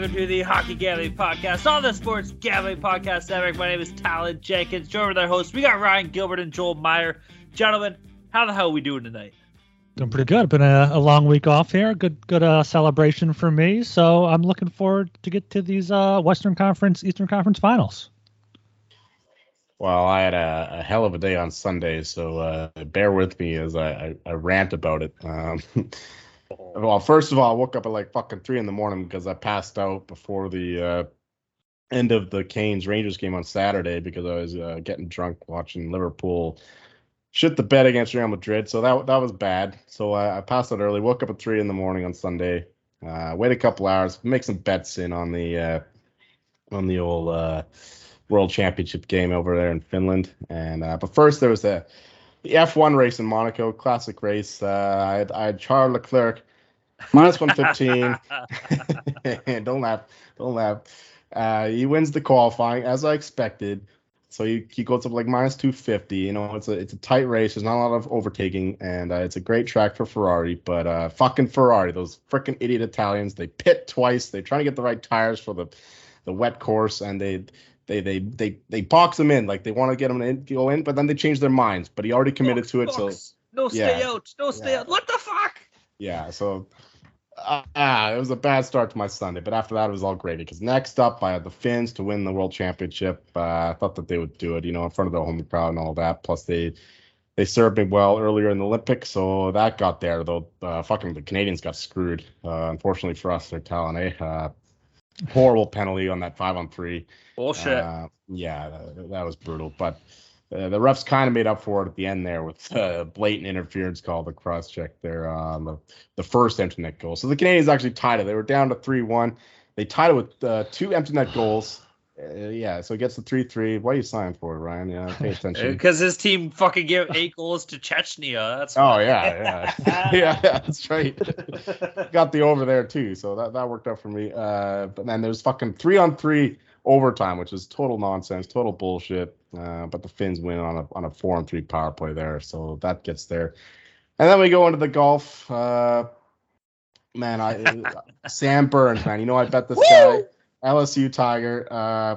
Welcome to the Hockey Gambling Podcast on the Sports Gambling Podcast Network. My name is Talon Jenkins. Joined with our hosts, we got Ryan Gilbert and Joel Meyer. Gentlemen, how the hell are we doing tonight? Doing pretty good. Been a, a long week off here. Good, good uh, celebration for me. So I'm looking forward to get to these uh, Western Conference, Eastern Conference Finals. Well, I had a, a hell of a day on Sunday, so uh, bear with me as I, I, I rant about it. Um, well, first of all, I woke up at like fucking three in the morning because I passed out before the uh, end of the Canes Rangers game on Saturday because I was uh, getting drunk watching Liverpool shit the bed against Real Madrid. So that that was bad. So I, I passed out early. Woke up at three in the morning on Sunday. Uh, wait a couple hours, make some bets in on the uh, on the old uh, World Championship game over there in Finland. And uh, but first there was a the F1 race in Monaco, classic race. Uh, I had I had Charles Leclerc minus 115. don't laugh, don't laugh. Uh, he wins the qualifying as I expected. So he, he goes up like minus 250. You know, it's a it's a tight race. There's not a lot of overtaking, and uh, it's a great track for Ferrari. But uh, fucking Ferrari, those freaking idiot Italians, they pit twice. They're trying to get the right tires for the the wet course, and they they they they they box him in like they want to get him to go in, but then they change their minds. But he already committed Box, to it, box. so no stay yeah. out, no stay Yeah. out. What the fuck? yeah. So ah, it was a bad start to my Sunday, but after that it was all gravy. Because next up, I had the Finns to win the World Championship. Uh, I thought that they would do it, you know, in front of the home crowd and all that. Plus they they served me well earlier in the Olympics, so that got there. Though uh, fucking the Canadians got screwed. Uh, unfortunately for us, they're Talon, eh? Uh, horrible penalty on that five on three. Bullshit. Uh, yeah, that, that was brutal. But uh, the refs kind of made up for it at the end there with uh, blatant interference call, the cross check there on the, the first empty net goal. So the Canadians actually tied it. They were down to 3 1. They tied it with uh, two empty net goals. Uh, yeah, so it gets to 3 3. What are you signing for, Ryan? Yeah, pay attention. Because his team fucking gave eight goals to Chechnya. That's Oh, yeah, yeah. yeah, that's right. Got the over there, too. So that, that worked out for me. Uh, but then there's fucking three on three overtime, which is total nonsense, total bullshit. Uh, but the Finns win on a on a four and three power play there, so that gets there. And then we go into the golf. Uh, man, I Sam Burns, man, you know I bet this guy LSU Tiger. Uh,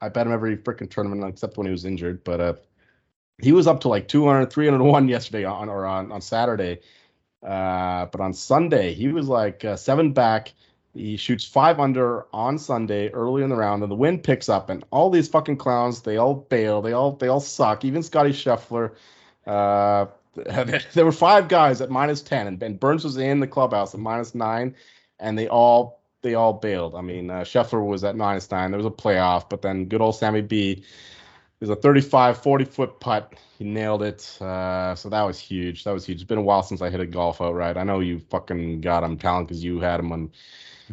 I bet him every freaking tournament except when he was injured, but uh, he was up to like 200, 301 yesterday on or on on Saturday. Uh, but on Sunday he was like uh, seven back. He shoots five under on Sunday early in the round, and the wind picks up, and all these fucking clowns, they all bail, they all they all suck. Even Scotty Scheffler. Uh, there were five guys at minus ten, and Ben Burns was in the clubhouse at minus nine, and they all they all bailed. I mean, uh, Scheffler was at minus nine. There was a playoff, but then good old Sammy B. There's a 35, 40 foot putt. He nailed it. Uh, so that was huge. That was huge. It's been a while since I hit a golf outright. I know you fucking got him, Talon, because you had him on.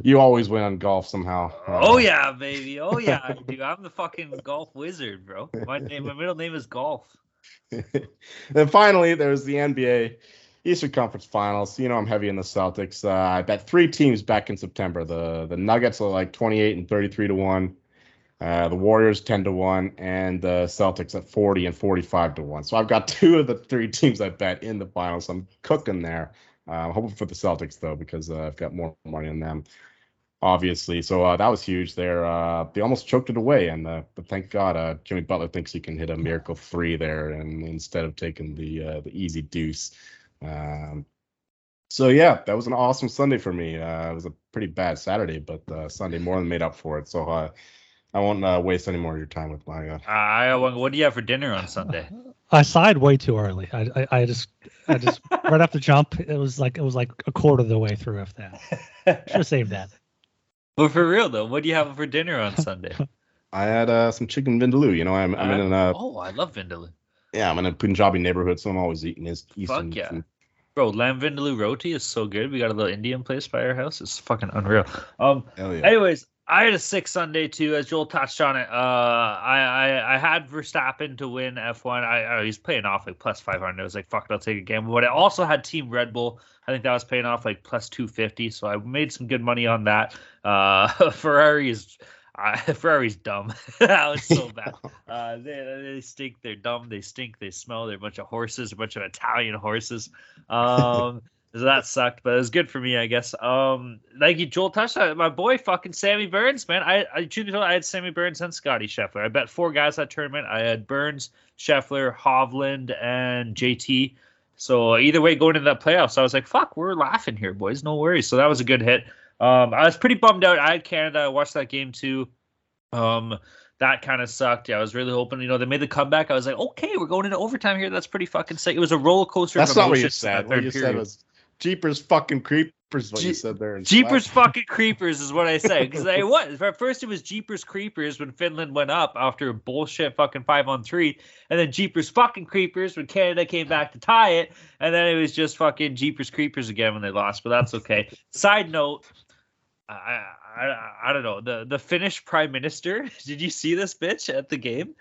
You always win on golf somehow. Uh, Oh yeah, baby. Oh yeah, I do. I'm the fucking golf wizard, bro. My name, my middle name is Golf. then finally, there's the NBA Eastern Conference Finals. You know, I'm heavy in the Celtics. Uh, I bet three teams back in September. The the Nuggets are like 28 and 33 to one. Uh, the Warriors 10 to one, and the Celtics at 40 and 45 to one. So I've got two of the three teams I bet in the finals. I'm cooking there. Uh, I'm hoping for the Celtics though because uh, I've got more money on them obviously. So uh, that was huge there. Uh, they almost choked it away, and uh, but thank God uh, Jimmy Butler thinks he can hit a miracle three there, and instead of taking the uh, the easy deuce. Um, So yeah, that was an awesome Sunday for me. Uh, it was a pretty bad Saturday, but uh, Sunday more than made up for it. So uh, I won't uh, waste any more of your time with my. Uh... I what do you have for dinner on Sunday? I sighed way too early. I, I, I just I just right off the jump. It was like it was like a quarter of the way through. If that should have saved that. But for real though, what do you have for dinner on Sunday? I had uh, some chicken vindaloo. You know, I'm I'm in a. oh, I love vindaloo. Yeah, I'm in a Punjabi neighborhood, so I'm always eating his Eastern Fuck yeah. food. Bro, lamb vindaloo roti is so good. We got a little Indian place by our house. It's fucking unreal. Um, yeah. anyways, I had a sick Sunday too, as Joel touched on it. Uh, I, I I had Verstappen to win F1. I, I he's paying off like plus 500. I was like, fuck it, I'll take a gamble. But I also had Team Red Bull. I think that was paying off like plus 250. So I made some good money on that. Uh, Ferrari is uh, Ferrari's dumb. that was so bad. Uh, they, they stink. They're dumb. They stink. They smell. They're a bunch of horses, a bunch of Italian horses. Um, so that sucked, but it was good for me, I guess. Um, like you, Joel touched on my boy, fucking Sammy Burns, man. I, I truly I had Sammy Burns and Scotty Scheffler. I bet four guys that tournament. I had Burns, Scheffler, Hovland, and JT. So either way, going into that playoffs, I was like, "Fuck, we're laughing here, boys. No worries." So that was a good hit. Um, I was pretty bummed out. I had Canada. I watched that game too. Um, that kind of sucked. Yeah, I was really hoping, you know, they made the comeback. I was like, okay, we're going into overtime here. That's pretty fucking sick. It was a roller coaster. That's not what you said. What you period. said was Jeepers fucking creepers. What you said there. Jeepers fucking creepers is what I say because I was at first it was Jeepers creepers when Finland went up after a bullshit fucking five on three, and then Jeepers fucking creepers when Canada came back to tie it, and then it was just fucking Jeepers creepers again when they lost. But that's okay. Side note. I, I I don't know the the Finnish prime minister. Did you see this bitch at the game?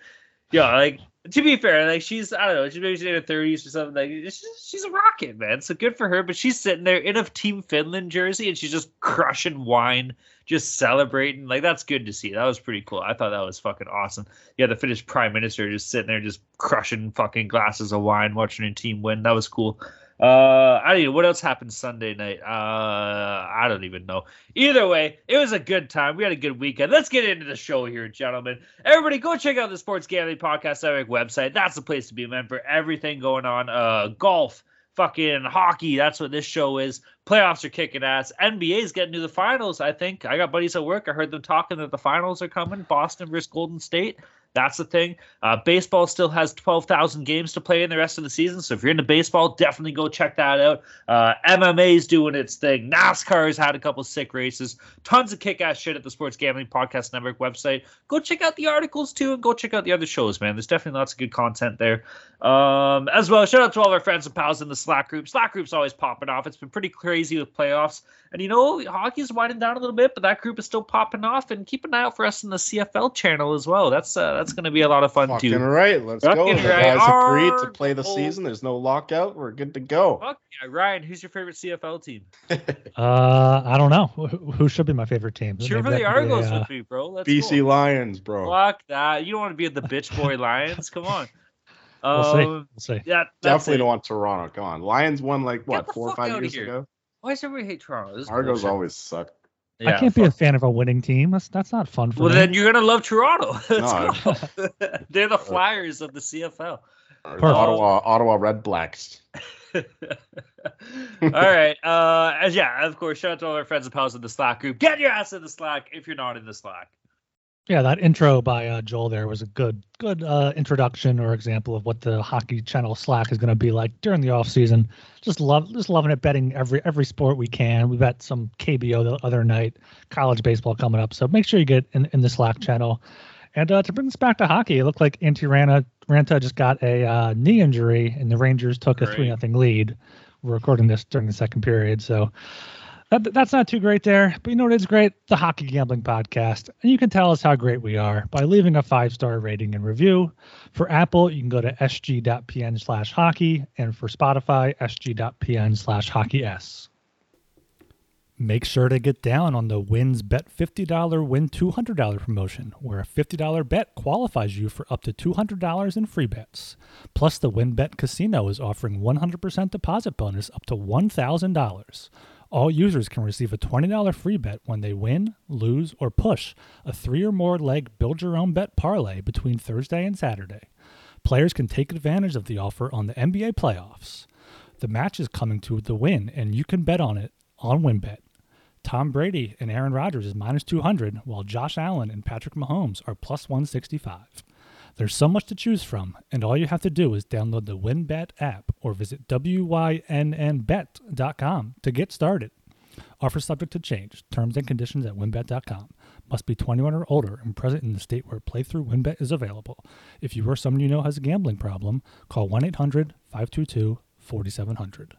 Yeah, like to be fair, like she's I don't know, she's maybe she's in her thirties or something. Like she's, she's a rocket, man. So good for her. But she's sitting there in a Team Finland jersey and she's just crushing wine, just celebrating. Like that's good to see. That was pretty cool. I thought that was fucking awesome. Yeah, the Finnish prime minister just sitting there, just crushing fucking glasses of wine, watching her team win. That was cool. Uh, I don't know what else happened Sunday night. Uh, I don't even know. Either way, it was a good time. We had a good weekend. Let's get into the show here, gentlemen. Everybody, go check out the Sports Gambling Podcast Network website. That's the place to be, man, for everything going on. Uh, golf, fucking hockey. That's what this show is. Playoffs are kicking ass. NBA's getting to the finals. I think I got buddies at work. I heard them talking that the finals are coming. Boston versus Golden State. That's the thing. Uh, baseball still has 12,000 games to play in the rest of the season. So if you're into baseball, definitely go check that out. Uh, MMA's doing its thing. NASCAR has had a couple sick races. Tons of kick ass shit at the Sports Gambling Podcast Network website. Go check out the articles too and go check out the other shows, man. There's definitely lots of good content there. Um, as well, shout out to all our friends and pals in the Slack group. Slack group's always popping off. It's been pretty crazy with playoffs. And you know, hockey's winding down a little bit, but that group is still popping off. And keep an eye out for us in the CFL channel as well. That's uh, that's going to be a lot of fun Fucking too. right, let's Fucking go. The right. guys agreed to play the season. There's no lockout. We're good to go. Fuck yeah. Ryan, who's your favorite CFL team? uh, I don't know. Who should be my favorite team? Sure for the Argos be, uh, with me, bro. Let's BC go. Lions, bro. Fuck that. You don't want to be the bitch boy Lions. Come on. We'll see. Um, we'll see. Yeah, definitely don't want Toronto. Come on, Lions won like what four or five years ago. Why does everybody hate Toronto? This Argos always suck. Yeah, I can't be a fan of a winning team. That's that's not fun for me. well, me. then you're gonna love Toronto. no. They're the Flyers of the CFL. Ottawa, Ottawa Red Blacks. all right. Uh, as yeah, of course, shout out to all our friends and pals in the Slack group. Get your ass in the Slack if you're not in the Slack. Yeah, that intro by uh, Joel there was a good good uh, introduction or example of what the Hockey Channel Slack is going to be like during the off season. Just love just loving it betting every every sport we can. We bet some KBO the other night, college baseball coming up. So make sure you get in, in the Slack channel. And uh, to bring us back to hockey, it looked like Antti Raanta, Raanta just got a uh, knee injury, and the Rangers took a three nothing lead. We're recording this during the second period, so that, that's not too great there, but you know what is great? The Hockey Gambling Podcast. And you can tell us how great we are by leaving a five star rating and review. For Apple, you can go to sg.pn slash hockey. And for Spotify, sg.pn slash hockey s. Make sure to get down on the Wins Bet $50 Win $200 promotion, where a $50 bet qualifies you for up to $200 in free bets. Plus, the WynnBET Casino is offering 100% deposit bonus up to $1,000. All users can receive a $20 free bet when they Wynn, lose, or push a three or more leg build your own bet parlay between Thursday and Saturday. Players can take advantage of the offer on the NBA playoffs. The match is coming to the win, and you can bet on it on WynnBET. Tom Brady and Aaron Rodgers is minus 200, while Josh Allen and Patrick Mahomes are plus 165. There's so much to choose from, and all you have to do is download the WynnBET app or visit wynnbet.com to get started. Offer subject to change. Terms and conditions at wynnbet.com. Must be 21 or older and present in the state where playthrough WynnBET is available. If you or someone you know has a gambling problem, call 1 800 522 4700.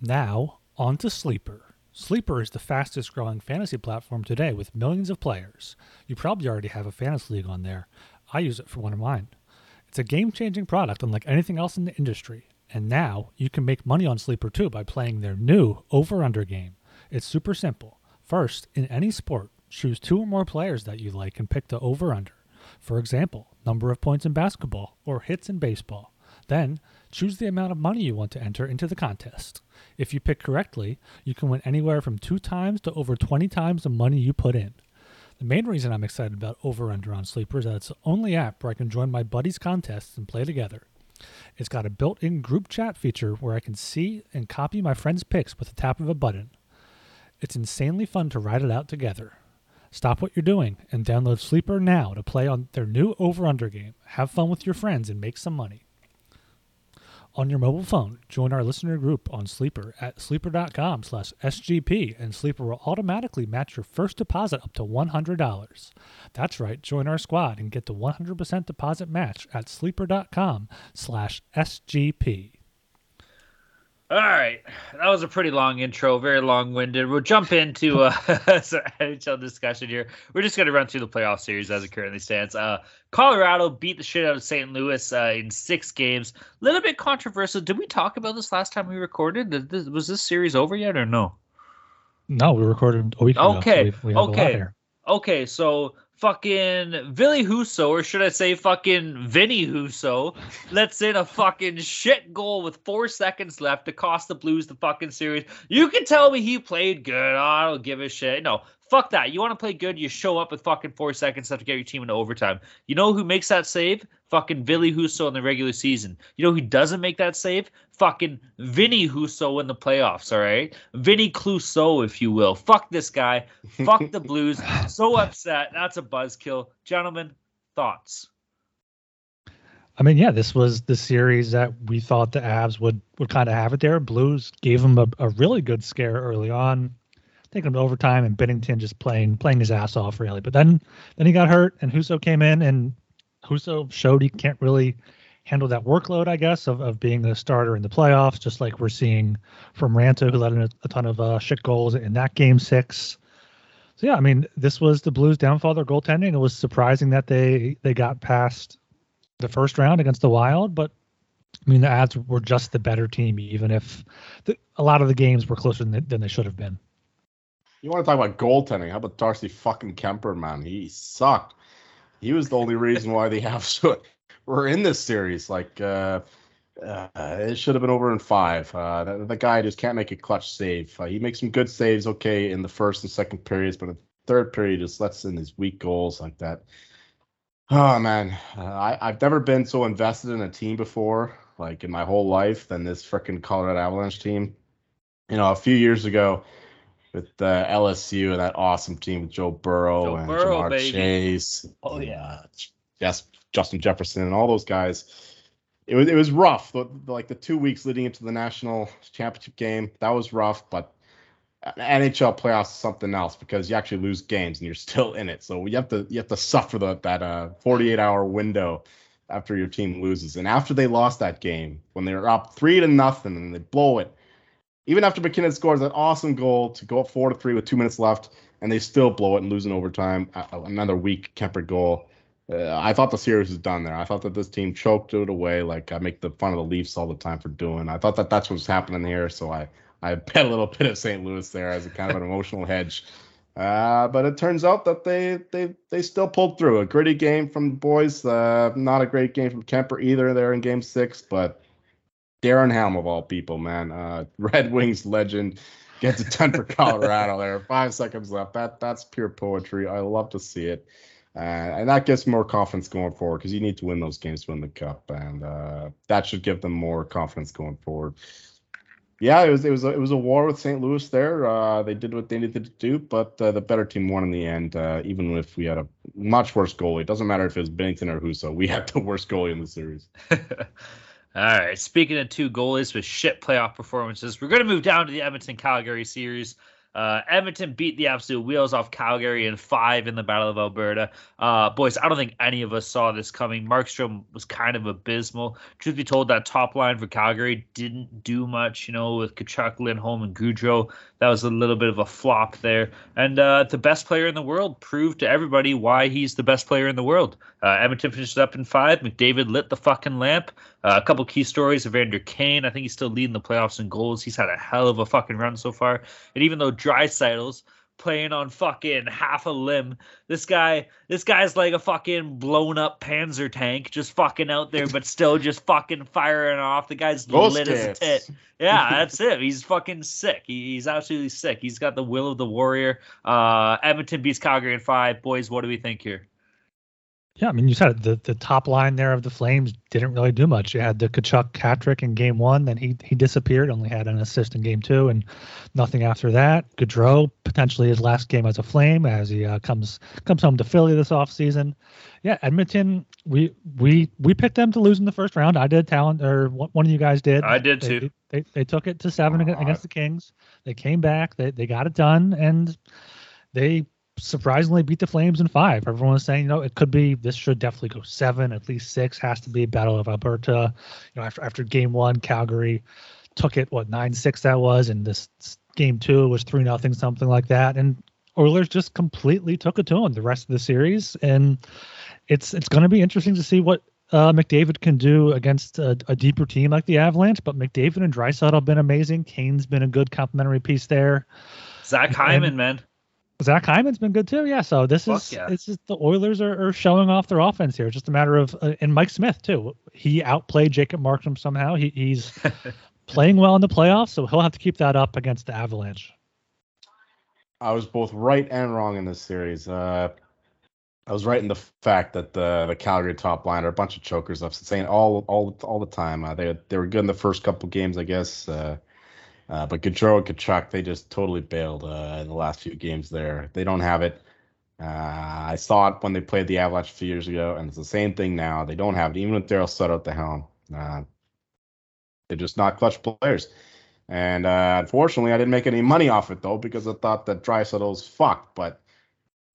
Now, on to Sleeper. Sleeper is the fastest growing fantasy platform today with millions of players. You probably already have a fantasy league on there. I use it for one of mine. It's a game changing product unlike anything else in the industry. And now you can make money on Sleeper too by playing their new over under game. It's super simple. First, in any sport, choose two or more players that you like and pick the over under. For example, number of points in basketball or hits in baseball. Then, choose the amount of money you want to enter into the contest. If you pick correctly, you can win anywhere from two times to over 20 times the money you put in. The main reason I'm excited about Over Under on Sleeper is that it's the only app where I can join my buddies' contests and play together. It's got a built in group chat feature where I can see and copy my friends' picks with the tap of a button. It's insanely fun to ride it out together. Stop what you're doing and download Sleeper now to play on their new Over Under game. Have fun with your friends and make some money on your mobile phone. Join our listener group on Sleeper at sleeper.com slash SGP, and Sleeper will automatically match your first deposit up to $100. That's right, join our squad and get the 100% deposit match at sleeper.com slash SGP. All right, that was a pretty long intro, very long-winded. We'll jump into uh, NHL discussion here. We're just going to run through the playoff series as it currently stands. Uh, Colorado beat the shit out of St. Louis uh, in six games. A little bit controversial. Did we talk about this last time we recorded? This, was this series over yet or no? No, we recorded a week ago. Okay, so we, we okay, okay. So fucking Billy Husso, or should I say fucking Vinny Husso, lets in a fucking shit goal with four seconds left to cost the Blues the fucking series. You can tell me he played good. Oh, I don't give a shit. No, fuck that. You want to play good, you show up with fucking four seconds left to get your team into overtime. You know who makes that save? Fucking Billy Husso in the regular season. You know who doesn't make that save? Fucking Vinny Husso in the playoffs, all right? Vinny Clouseau, if you will. Fuck this guy. Fuck the Blues. So upset. That's a buzzkill. Gentlemen, thoughts? I mean, yeah, this was the series that we thought the Avs would would kind of have it there. Blues gave them a, a really good scare early on, taking them to overtime, and Binnington just playing playing his ass off really. But then then he got hurt, and Husso came in, and Husso showed he can't really handle that workload, I guess, of, of being a starter in the playoffs, just like we're seeing from Raanta, who let in a, a ton of uh, shit goals in that game six. So yeah, I mean, this was the Blues' downfall. Their goaltending. It was surprising that they they got past the first round against the Wild, but I mean, the Avs were just the better team, even if the, a lot of the games were closer than, than they should have been. You want to talk about goaltending? How about Darcy fucking Kuemper, man? He sucked. He was the only reason why the Avs were in this series. Like, uh, uh, it should have been over in five. Uh, the, the, guy just can't make a clutch save. Uh, he makes some good saves, okay, in the first and second periods, but in the third period, just lets in these weak goals like that. Oh man, uh, I, I've never been so invested in a team before, like in my whole life, than this freaking Colorado Avalanche team. You know, a few years ago, with uh, LSU and that awesome team with Joe Burrow Joe and Burrow, Ja'Marr baby. Chase. Oh yeah, yes, Justin Jefferson and all those guys. It was it was rough. The, the, like the two weeks leading into the national championship game, that was rough. But NHL playoffs is something else because you actually lose games and you're still in it. So you have to you have to suffer the, that uh, 48 hour window after your team loses. And after they lost that game, when they were up three to nothing and they blow it, even after MacKinnon scores that awesome goal to go up four to three with two minutes left, and they still blow it and lose in overtime. Another weak Kuemper goal. Uh, I thought the series was done there. I thought that this team choked it away, like I make the fun of the Leafs all the time for doing. I thought that that's what's happening here, so I I bet a little bit of St. Louis there as a kind of an emotional hedge. Uh, but it turns out that they they they still pulled through a gritty game from the boys. Uh, not a great game from Kuemper either. There in Game Six, but Darren Helm of all people, man. Uh, Red Wings legend gets a 10 for Colorado there. Five seconds left. That that's pure poetry. I love to see it. Uh, and that gives more confidence going forward because you need to win those games to win the cup, and uh, that should give them more confidence going forward. Yeah, it was it was a, it was a war with St. Louis there. Uh, they did what they needed to do, but uh, the better team won in the end. Uh, even if we had a much worse goalie, it doesn't matter if it was Binnington or Husso. We had the worst goalie in the series. All right. Speaking of two goalies with shit playoff performances, we're going to move down to the Edmonton Calgary series. Uh, Edmonton beat the absolute wheels off Calgary in five in the Battle of Alberta. Uh, boys, I don't think any of us saw this coming. Markstrom was kind of abysmal. Truth be told, that top line for Calgary didn't do much, you know, with Tkachuk, Lindholm, and Gaudreau. That was a little bit of a flop there. And uh, the best player in the world proved to everybody why he's the best player in the world. Uh, Edmonton finishes up in five. McDavid lit the fucking lamp. Uh, a couple key stories: Evander Kane. I think he's still leading the playoffs in goals. He's had a hell of a fucking run so far. And even though Draisaitl's playing on fucking half a limb. This guy, this guy's like a fucking blown up Panzer tank, just fucking out there, but still just fucking firing off. The guy's Ghost lit as a tit. Yeah, that's it. He's fucking sick. He, he's absolutely sick. He's got the will of the warrior. Uh, Edmonton beats Calgary in five. Boys, what do we think here? Yeah, I mean, you said it. The, the top line there of the Flames didn't really do much. You had the Tkachuk hat trick in game one, then he he disappeared, only had an assist in game two, and nothing after that. Gaudreau, potentially his last game as a Flame as he uh, comes comes home to Philly this offseason. Yeah, Edmonton, we we we picked them to lose in the first round. I did, Talon, or one one of you guys did. I did They- too. They, they, took it to seven against the Kings. They came back. They they got it done, and they surprisingly beat the Flames in five. Everyone was saying, you know, it could be this should definitely go seven, at least six. Has to be a Battle of Alberta. You know, after after game one, Calgary took it what nine six that was, and this game two was three nothing something like that, and Oilers just completely took it to them the rest of the series, and it's it's going to be interesting to see what. Uh, McDavid can do against a, a deeper team like the Avalanche, but McDavid and Draisaitl have been amazing. Kane's been a good complementary piece there. Zach Hyman, man. Zach Hyman's been good too. Yeah. So this Fuck is yeah. it's just the Oilers are, are showing off their offense here. It's just a matter of uh, and Mike Smith too. He outplayed Jacob Markstrom somehow. He, he's playing well in the playoffs, so he'll have to keep that up against the Avalanche. I was both right and wrong in this series. Uh, I was right in the fact that the the Calgary top line are a bunch of chokers. I've been saying all all all the time. Uh, they they were good in the first couple games, I guess. Uh, uh, but Gaudreau and Tkachuk, they just totally bailed uh, in the last few games. There, they don't have it. Uh, I saw it when they played the Avalanche a few years ago, and it's the same thing now. They don't have it, even with Darryl Sutter at the helm. Uh, they're just not clutch players. And uh, unfortunately, I didn't make any money off it though because I thought that Draisaitl was fucked. But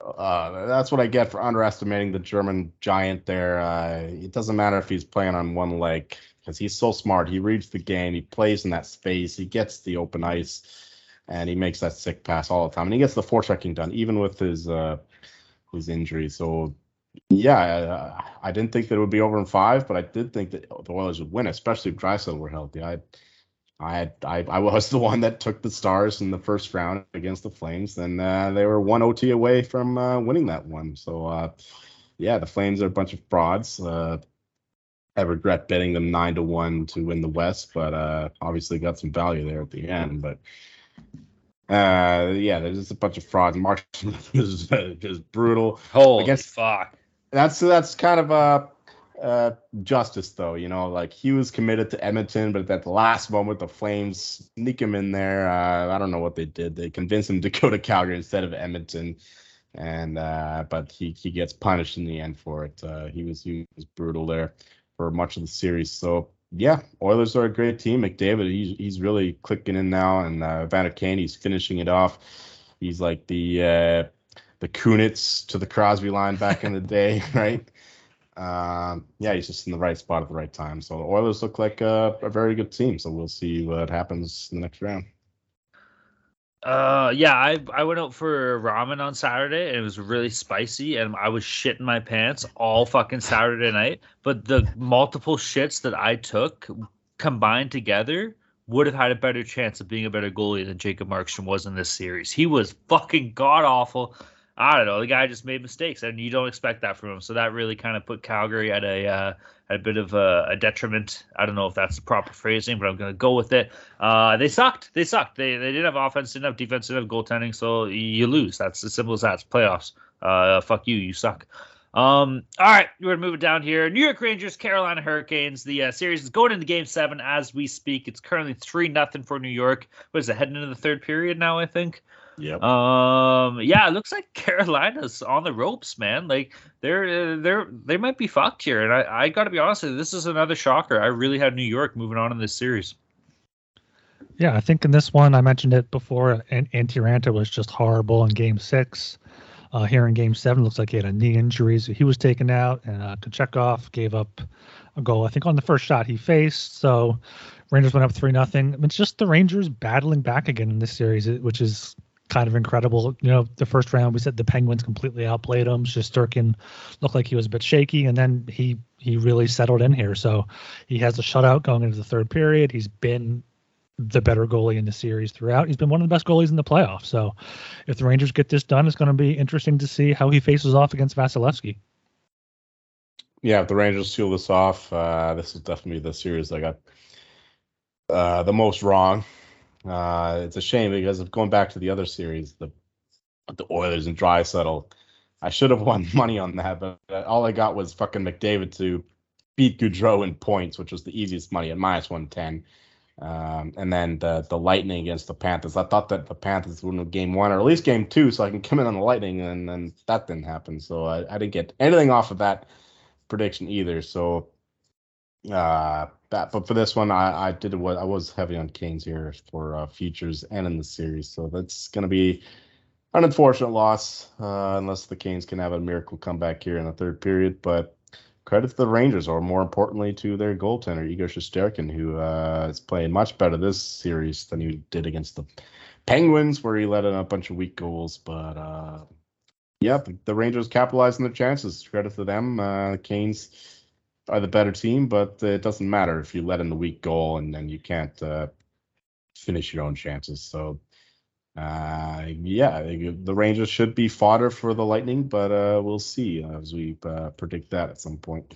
uh, that's what I get for underestimating the German giant. There, it doesn't matter if he's playing on one leg because he's so smart. He reads the game. He plays in that space. He gets the open ice, and he makes that sick pass all the time. And he gets the forechecking done even with his uh, his injury. So yeah, uh, I didn't think that it would be over in five, but I did think that the Oilers would win, especially if Draisaitl were healthy. I, I, I, I was the one that took the Stars in the first round against the Flames, and uh, they were one OT away from uh, winning that one. So, uh, yeah, the Flames are a bunch of frauds. I regret betting them nine to one to win the West, but uh, obviously got some value there at the end. But uh, yeah, there's just a bunch of frauds. Smith is just brutal Holy guess- fuck. that's that's kind of a uh, justice though you know like he was committed to edmonton but at the last moment the flames sneak him in there uh, i don't know what they did they convinced him to go to calgary instead of edmonton and uh, but he, he gets punished in the end for it uh, he was he was brutal there for much of the series so yeah oilers are a great team mcdavid he's, he's really clicking in now and uh, Vander he's finishing it off he's like the uh, the Kunitz to the Crosby line back in the day, right? Um, yeah, he's just in the right spot at the right time. So the Oilers look like a, a very good team. So we'll see what happens in the next round. Uh, yeah, I I went out for ramen on Saturday and it was really spicy and I was shitting my pants all fucking Saturday night. But the multiple shits that I took combined together would have had a better chance of being a better goalie than Jacob Markstrom was in this series. He was fucking god awful. I don't know. The guy just made mistakes, and you don't expect that from him. So that really kind of put Calgary at a uh, at a bit of a, a detriment. I don't know if that's the proper phrasing, but I'm going to go with it. Uh, they sucked. They sucked. They they didn't have offense, didn't have defense, didn't have goaltending. So you lose. That's as simple as that. It's playoffs. Uh, fuck you. You suck. Um, all right, we're gonna move it down here. New York Rangers, Carolina Hurricanes. The uh, series is going into Game Seven as we speak. It's currently three nothing for New York. What is it heading into the third period now? I think. Yep. Um. Yeah, it looks like Carolina's on the ropes, man. Like they're they're they might be fucked here. And I I got to be honest with you, this is another shocker. I really had New York moving on in this series. Yeah, I think in this one I mentioned it before. And Antti Raanta was just horrible in Game Six. Uh, here in Game Seven, looks like he had a knee injury, so he was taken out, and uh, Kochetkov gave up a goal. I think on the first shot he faced. So Rangers went up three nothing. I mean, it's just the Rangers battling back again in this series, which is kind of incredible. You know, the first round we said the Penguins completely outplayed him. Shesterkin looked like he was a bit shaky, and then he he really settled in here. So he has a shutout going into the third period. He's been the better goalie in the series throughout. He's been one of the best goalies in the playoffs. So if the Rangers get this done, it's going to be interesting to see how he faces off against Vasilevskiy. Yeah, if the Rangers seal this off, uh, this is definitely the series I got uh, the most wrong. Uh, it's a shame because of going back to the other series, the the Oilers and Draisaitl. I should have won money on that, but all I got was fucking McDavid to beat Gaudreau in points, which was the easiest money at minus one ten. Um, and then the the Lightning against the Panthers. I thought that the Panthers would win game one or at least game two, so I can come in on the Lightning, and then that didn't happen. So I, I didn't get anything off of that prediction either. So uh, that, but for this one, I, I did what I was heavy on Canes here for uh, futures and in the series. So that's going to be an unfortunate loss uh, unless the Canes can have a miracle comeback here in the third period. But credit to the Rangers, or more importantly, to their goaltender Igor Shesterkin, who uh, is playing much better this series than he did against the Penguins, where he let in a bunch of weak goals. But uh, yeah, the Rangers capitalized on their chances. Credit to them. Uh, Canes are the better team, but it doesn't matter if you let in the weak goal and then you can't uh, finish your own chances. So, uh, yeah, the Rangers should be fodder for the Lightning, but uh, we'll see as we uh, predict that at some point.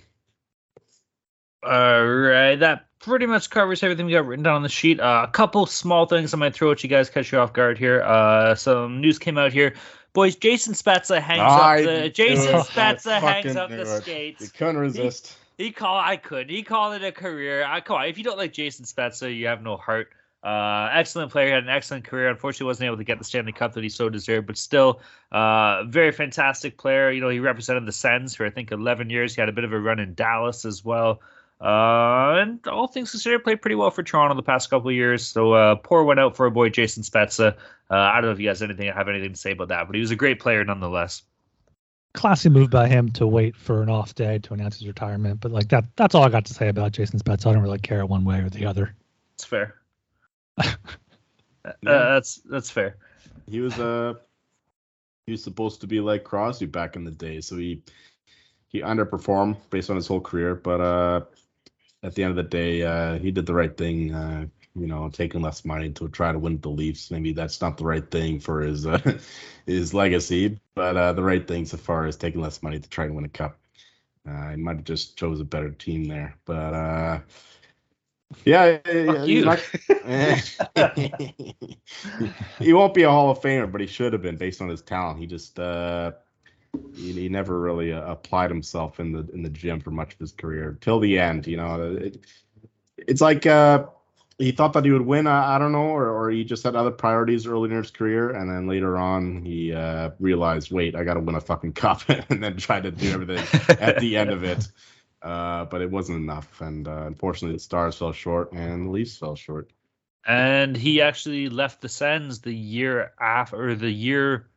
All right, that pretty much covers everything we got written down on the sheet. Uh, a couple small things I might throw at you guys, catch you off guard here. Uh, some news came out here. Boys, Jason Spezza hangs I up the Jason Spezza hangs up the skates. You couldn't resist. He, called. I could. He called it a career. I call. If you don't like Jason Spezza, you have no heart. Uh, excellent player, had an excellent career. Unfortunately, wasn't able to get the Stanley Cup that he so deserved, but still, uh, very fantastic player. You know, he represented the Sens for I think 11 years. He had a bit of a run in Dallas as well. Uh, and all things considered, played pretty well for Toronto the past couple of years. So uh, poor went out for a boy Jason Spezza. Uh, I don't know if you guys anything have anything to say about that, but he was a great player nonetheless. Classy move by him to wait for an off day to announce his retirement, but like that that's all I got to say about Jason's Spezza. I don't really care one way or the other. It's fair. uh, that's that's fair. He was uh he was supposed to be like Crosby back in the day, so he he underperformed based on his whole career, but uh at the end of the day, uh, he did the right thing. Uh, you know, taking less money to try to win the Leafs. Maybe that's not the right thing for his uh, his legacy, but uh, the right thing so far is taking less money to try to win a cup. Uh, he might have just chose a better team there, but uh, yeah, not, he won't be a Hall of Famer, but he should have been based on his talent. He just uh, he, he never really uh, applied himself in the in the gym for much of his career till the end. You know, it, it's like uh, he thought that he would win. I, I don't know, or, or he just had other priorities early in his career, and then later on he uh, realized, wait, I got to win a fucking cup, and then tried to do everything at the end of it. Uh, but it wasn't enough, and uh, unfortunately, the Stars fell short, and the Leafs fell short. And he actually left the Sens the year after, or the year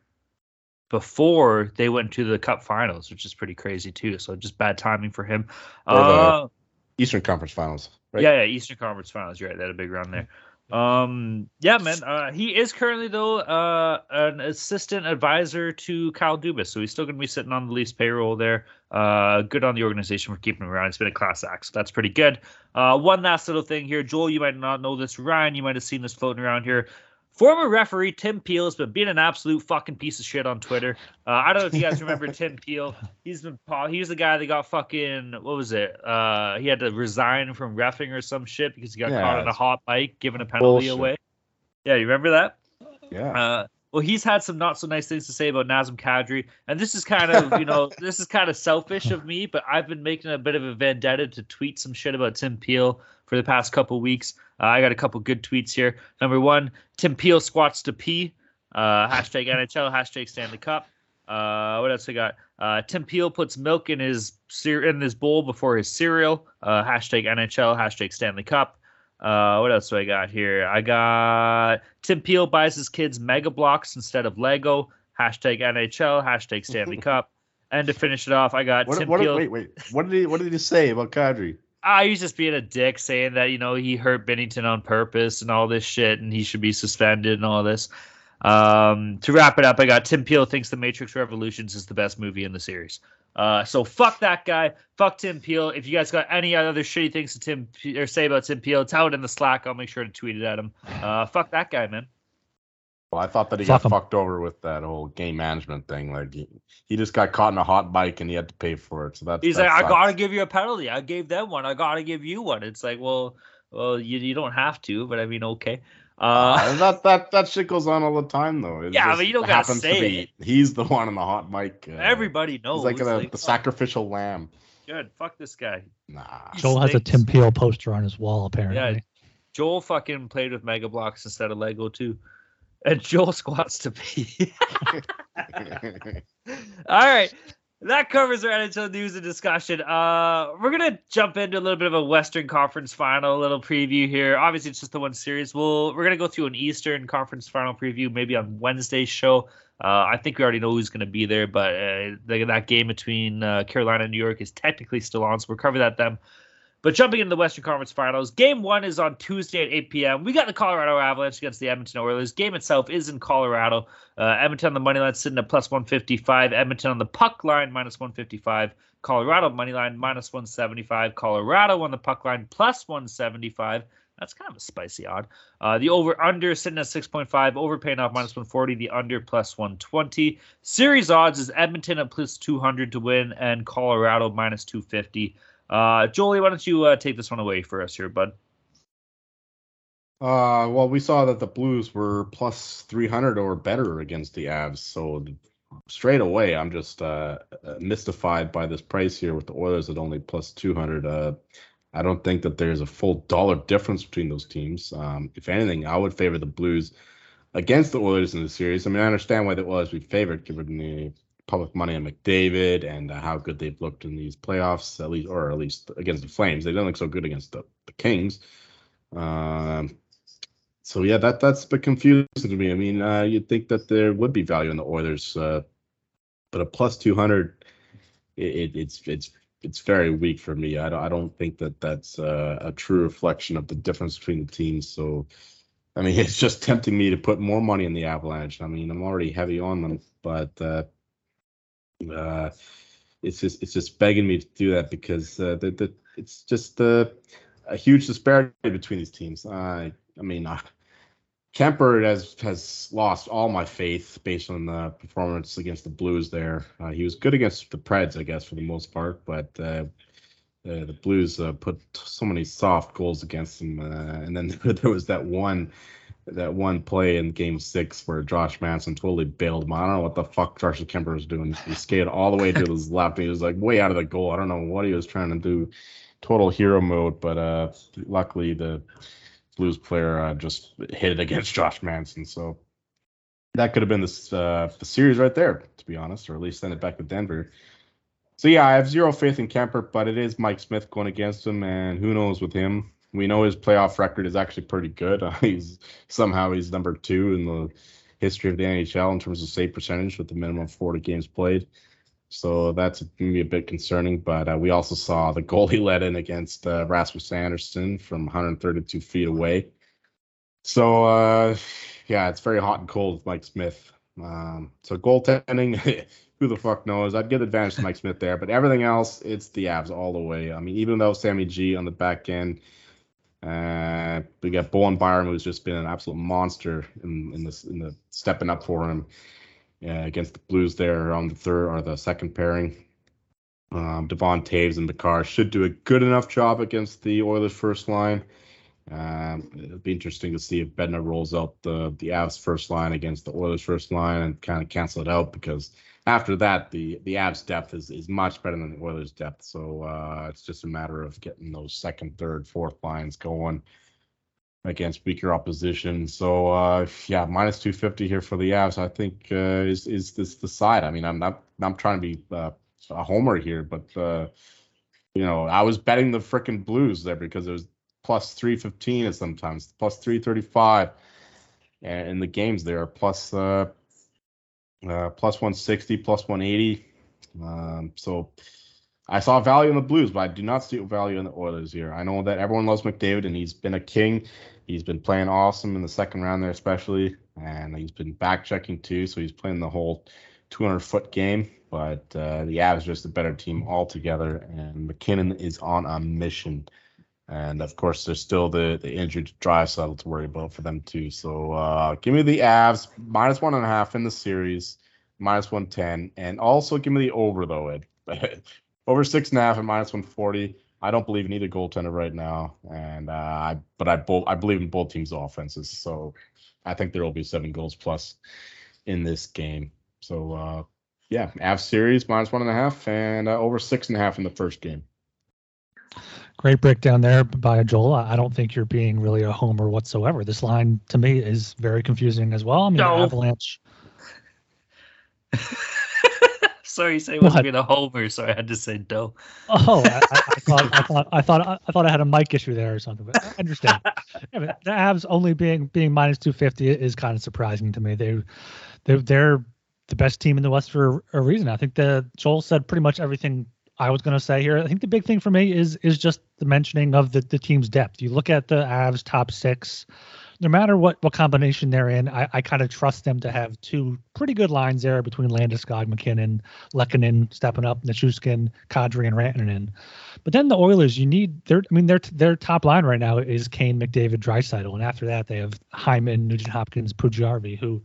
before they went to the Cup Finals, which is pretty crazy too. So just bad timing for him. Uh, Eastern Conference Finals, right? Yeah, yeah, Eastern Conference Finals. You're right. They had a big run there. Um, yeah, man. Uh, he is currently though uh, an assistant advisor to Kyle Dubas, so he's still going to be sitting on the Leafs payroll there. Uh, good on the organization for keeping him around. It's been a class act, so that's pretty good. Uh, one last little thing here, Joel. You might not know this. Ryan, you might have seen this floating around here. Former referee Tim Peel has been being an absolute fucking piece of shit on Twitter. Uh, I don't know if you guys remember Tim Peel. He's been he was the guy that got fucking what was it? Uh, he had to resign from refing or some shit because he got yeah, caught on a hot bike giving a penalty bullshit. away. Yeah, you remember that? Yeah. Uh, well, he's had some not so nice things to say about Nazem Kadri, and this is kind of, you know, this is kind of selfish of me, but I've been making a bit of a vendetta to tweet some shit about Tim Peel for the past couple weeks. Uh, I got a couple good tweets here. Number one, Tim Peel squats to pee. Uh, hashtag NHL, hashtag Stanley Cup. Uh, what else I got? Uh, Tim Peel puts milk in his in his bowl before his cereal. Uh, hashtag NHL, hashtag Stanley Cup. Uh, what else do I got here? I got Tim Peel buys his kids Mega Bloks instead of Lego. Hashtag NHL. Hashtag Stanley Cup. And to finish it off, I got what, Tim what, Peel. Wait, wait. What did he What did he say about Kadri? Ah, he's just being a dick, saying that you know he hurt Binnington on purpose and all this shit, and he should be suspended and all this. Um, to wrap it up, I got Tim Peel thinks The Matrix Revolutions is the best movie in the series. Uh, so fuck that guy. Fuck Tim Peel. If you guys got any other shitty things to Tim or say about Tim Peel, tell it in the Slack. I'll make sure to tweet it at him. Uh, fuck that guy, man. Well, I thought that he Fuck got him. fucked over with that whole game management thing. Like he, he just got caught in a hot bike and he had to pay for it. So that's He's that like, I gotta give you a penalty. I gave them one. I gotta give you one. It's like, well, well, you, you don't have to, but I mean, okay. Uh, Uh, that that that shit goes on all the time though. It Yeah, but you don't gotta happens to say be- it. He's the one on the hot mic. Uh, everybody knows. He's like, the, like, the fuck, sacrificial lamb. Good. Fuck this guy. Nah. Joel has a. Tim Peel poster on his wall, apparently. Yeah. Joel fucking played with Mega Bloks instead of Lego too. And Joel squats to pee. All right. That covers our NHL news and discussion. Uh, we're gonna jump into a little bit of a Western Conference Final, a little preview here. Obviously, it's just the one series. We'll we're gonna go through an Eastern Conference Final preview maybe on Wednesday's show. Uh, I think we already know who's gonna be there, but uh, the, that game between uh, Carolina and New York is technically still on, so we'll cover that then. But jumping into the Western Conference Finals, Game One is on Tuesday at 8 p.m. We got the Colorado Avalanche against the Edmonton Oilers. Game itself is in Colorado. Uh, Edmonton on the money line sitting at plus 155. Edmonton on the puck line minus 155. Colorado money line minus 175. Colorado on the puck line plus 175. That's kind of a spicy odd. Uh, the over under sitting at 6.5. Over paying off minus 140. The under plus 120. Series odds is Edmonton at plus 200 to win and Colorado minus 250. Uh, Jolie, why don't you uh, take this one away for us here, bud? Uh, well, we saw that the Blues were plus 300 or better against the Avs. So straight away, I'm just uh, mystified by this price here with the Oilers at only plus 200. Uh, I don't think that there's a full dollar difference between those teams. Um, if anything, I would favor the Blues against the Oilers in the series. I mean, I understand why the Oilers would be favored given the public money on McDavid and uh, how good they've looked in these playoffs, at least, or at least against the Flames. They didn't look so good against the, the Kings. Um, so yeah, that that's a bit confusing to me. I mean, uh, you'd think that there would be value in the Oilers, uh, but a plus two hundred, it, it, it's it's it's very weak for me. I don't I don't think that that's uh, a true reflection of the difference between the teams. So, I mean, it's just tempting me to put more money in the Avalanche. I mean, I'm already heavy on them, but uh, it's just it's just begging me to do that because uh, the, the it's just uh, a huge disparity between these teams. I I mean, uh, Kuemper has has lost all my faith based on the performance against the Blues. There, uh, he was good against the Preds, I guess, for the most part, but uh, the, the Blues uh, put so many soft goals against them, uh, and then there was that one. That one play in Game Six where Josh Manson totally bailed him. I don't know what the fuck Josh Kuemper was doing. He skated all the way to his left. And he was like way out of the goal. I don't know what he was trying to do. Total hero mode, but uh, luckily the Blues player uh, just hit it against Josh Manson. So that could have been this uh, the series right there, to be honest, or at least send it back to Denver. So yeah, I have zero faith in Kuemper, but it is Mike Smith going against him, and who knows with him. We know his playoff record is actually pretty good. Uh, he's somehow he's number two in the history of the NHL in terms of save percentage with the minimum 40 games played. So that's maybe a bit concerning. But uh, we also saw the goal he let in against uh, Rasmus Andersson from 132 feet away. So uh, yeah, it's very hot and cold with Mike Smith. Um, so goaltending, who the fuck knows? I'd give advantage to Mike Smith there, but everything else, it's the Avs all the way. I mean, even though Sammy G on the back end, uh, we got Bowen Byram, who's just been an absolute monster in in in the stepping up for him uh, against the Blues there on the third or the second pairing. Um, Devon Toews and Makar should do a good enough job against the Oilers first line. Um, it'll be interesting to see if Bednar rolls out the the Avs first line against the Oilers first line and kind of cancel it out because after that the the Avs depth is is much better than the Oilers depth. So uh, it's just a matter of getting those second, third, fourth lines going against weaker opposition. So uh, yeah, minus 250 here for the Avs. I think uh, is is this the side. I mean, I'm not I'm trying to be uh, a homer here, but uh, you know, I was betting the freaking Blues there because it was plus 315 and sometimes plus 335 and the games there are plus uh, plus 160 plus 180 um, so i saw value in the blues but i do not see value in the oilers here. I know that everyone loves mcdavid and he's been a king. He's been playing awesome in the second round there especially and he's been back checking too so he's playing the whole 200 foot game. But uh, the avs just a better team altogether and MacKinnon is on a mission and of course, there's still the, the injured Draisaitl to worry about for them too. So uh, give me the Avs minus one and a half in the series, minus 110. And also give me the over, though, Ed. over six and a half and minus 140. I don't believe in either goaltender right now. And uh, I, but I, both, I believe in both teams' offenses. So I think there will be seven goals plus in this game. So uh, yeah, Avs series minus one and a half and uh, over six and a half in the first game. Great breakdown there by Joel. I don't think you're being really a homer whatsoever. This line to me is very confusing as well. I mean, no. Avalanche. sorry, say wasn't being a homer, so I had to say no. Oh, I, I, thought, I thought, I thought, I thought I had a mic issue there or something. But I understand. yeah, but the Avs only being being minus two fifty is kind of surprising to me. They, they, they're the best team in the West for a reason. I think the Joel said pretty much everything I was going to say here. I think the big thing for me is is just the mentioning of the, the team's depth. You look at the Avs top six, no matter what what combination they're in, I, I kind of trust them to have two pretty good lines there between Landeskog, MacKinnon, Lehkonen stepping up, Nichushkin, Kadri, and Rantanen. But then the Oilers, you need their I mean their their top line right now is Kane, McDavid, Draisaitl, and after that they have Hyman, Nugent Hopkins, Puljujarvi, who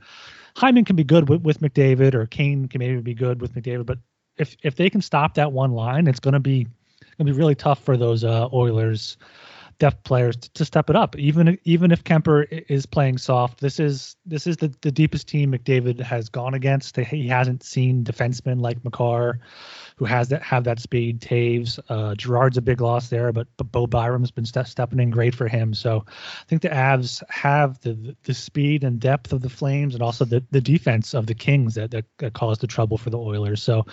Hyman can be good with, with McDavid or Kane can maybe be good with McDavid, but if if they can stop that one line, it's going to be to be really tough for those uh, Oilers depth players to, to, step it up. Even even if Kuemper is playing soft, this is this is the, the deepest team McDavid has gone against. He hasn't seen defensemen like Makar, who has that have that speed. Toews, uh, Girard's a big loss there, but but Bo Byram's been ste- stepping in great for him. So I think the Avs have the the speed and depth of the Flames, and also the, the defense of the Kings that, that, that caused the trouble for the Oilers. So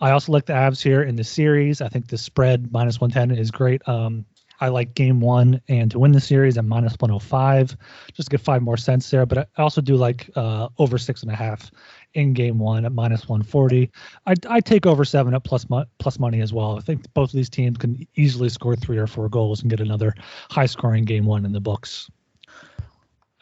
I also like the Avs here in the series. I think the spread minus 110 is great. Um, I like game one and to win the series at minus 105, just to get five more cents there. But I also do like uh, over six and a half in game one at minus 140. I I take over seven at plus plus money as well. I think both of these teams can easily score three or four goals and get another high scoring game one in the books.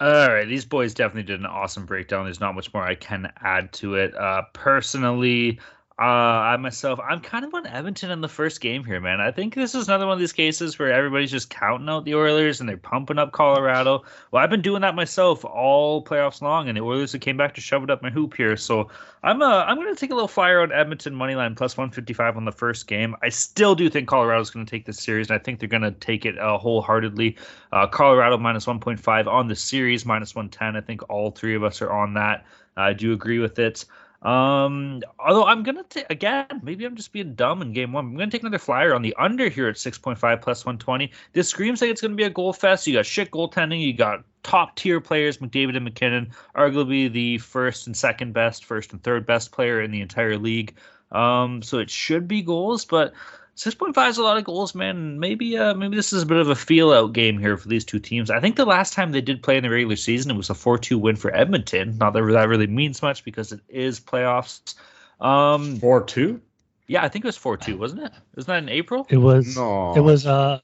All right, these boys definitely did an awesome breakdown. There's not much more I can add to it. Uh, personally, I myself, I'm kind of on Edmonton in the first game here, man. I think this is another one of these cases where everybody's just counting out the Oilers and they're pumping up Colorado. Well, I've been doing that myself all playoffs long, and the Oilers have came back to shove it up my hoop here. So I'm uh, I'm going to take a little flyer on Edmonton money line plus 155 on the first game. I still do think Colorado's going to take this series, and I think they're going to take it uh, wholeheartedly. Uh, Colorado minus 1.5 on the series, minus 110. I think all three of us are on that. I do agree with it. Um, although I'm gonna take again, maybe I'm just being dumb in game one. I'm gonna take another flyer on the under here at 6.5 plus 120. This screams like it's gonna be a goal fest. You got shit goaltending. You got top tier players, McDavid and MacKinnon, arguably the first and second best, first and third best player in the entire league. Um, so it should be goals, but Six point five is a lot of goals, man. Maybe uh, maybe this is a bit of a feel out game here for these two teams. I think the last time they did play in the regular season, it was a four two win for Edmonton. Not that that really means much because it is playoffs. Um, four two. Yeah, I think it was four two, wasn't it? Wasn't that in April? It was. No. It was. Uh,